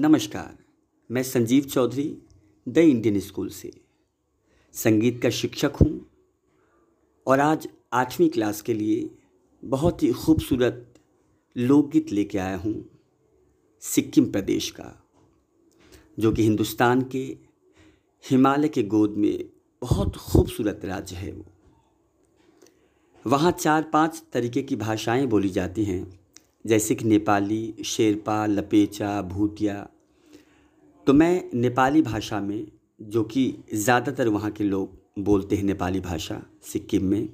नमस्कार, मैं Sanjeev Chaudhary, the Indian school से। संगीत का शिक्षक हूँ और आज आठवीं क्लास के लिए बहुत ही खूबसूरत लोकगीत लेके आया हूँ सिक्किम प्रदेश का, जो कि हिंदुस्तान के हिमालय के गोद में बहुत खूबसूरत राज्य है वो। वहाँ चार पाँच तरीके की भाषाएँ बोली जाती हैं। जैसे कि नेपाली, शेरपा, लपेचा भूटिया तो मैं नेपाली भाषा में, जो कि ज़्यादातर वहाँ के लोग बोलते हैं नेपाली भाषा, सिक्किम में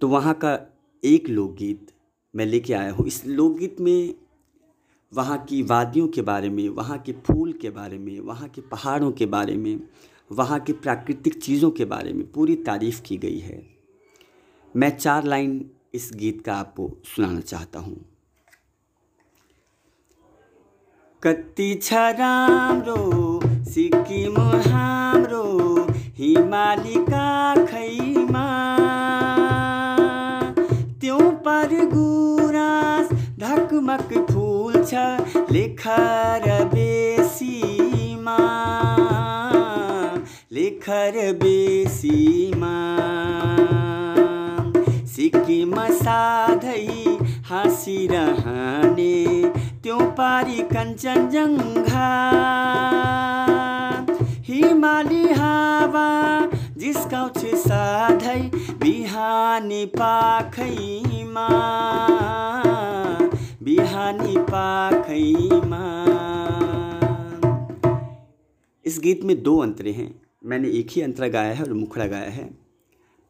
तो वहाँ का एक लोकगीत मैं लेके आया हूँ। इस लोकगीत में वहाँ की वादियों के बारे में, वहाँ के फूल के बारे में, वहाँ के पहाड़ों के बारे में, वहाँ के प्राकृतिक चीज़ों के बारे में पूरी तारीफ़ की गई है। मैं चार लाइन इस गीत का आपको सुनाना चाहता हूँ। कति छ राम्रो सिक्किम हाम्रो हिमालीका खैमा। त्यो पर गुराँस ढकमक फुल छ, लेखर बेसीमा लेखर बेसीमा सिक्किम साधै हाँसिरहने त्यो पारी कञ्चनजङ्घा हिमाली हावा जिस्काउँछ साधै बिहानी पाखैमा बिहानी पाखैमा इस गीत में दो अंतरे हैं। मैंने एक ही अंतरा गाया है और मुखड़ा गाया है।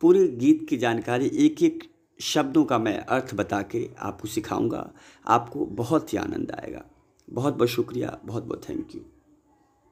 पूरे गीत की जानकारी एक एक शब्दों का मैं अर्थ बता के आपको सिखाऊँगा। आपको बहुत ही आनंद आएगा। बहुत बहुत शुक्रिया, बहुत बहुत थैंक यू।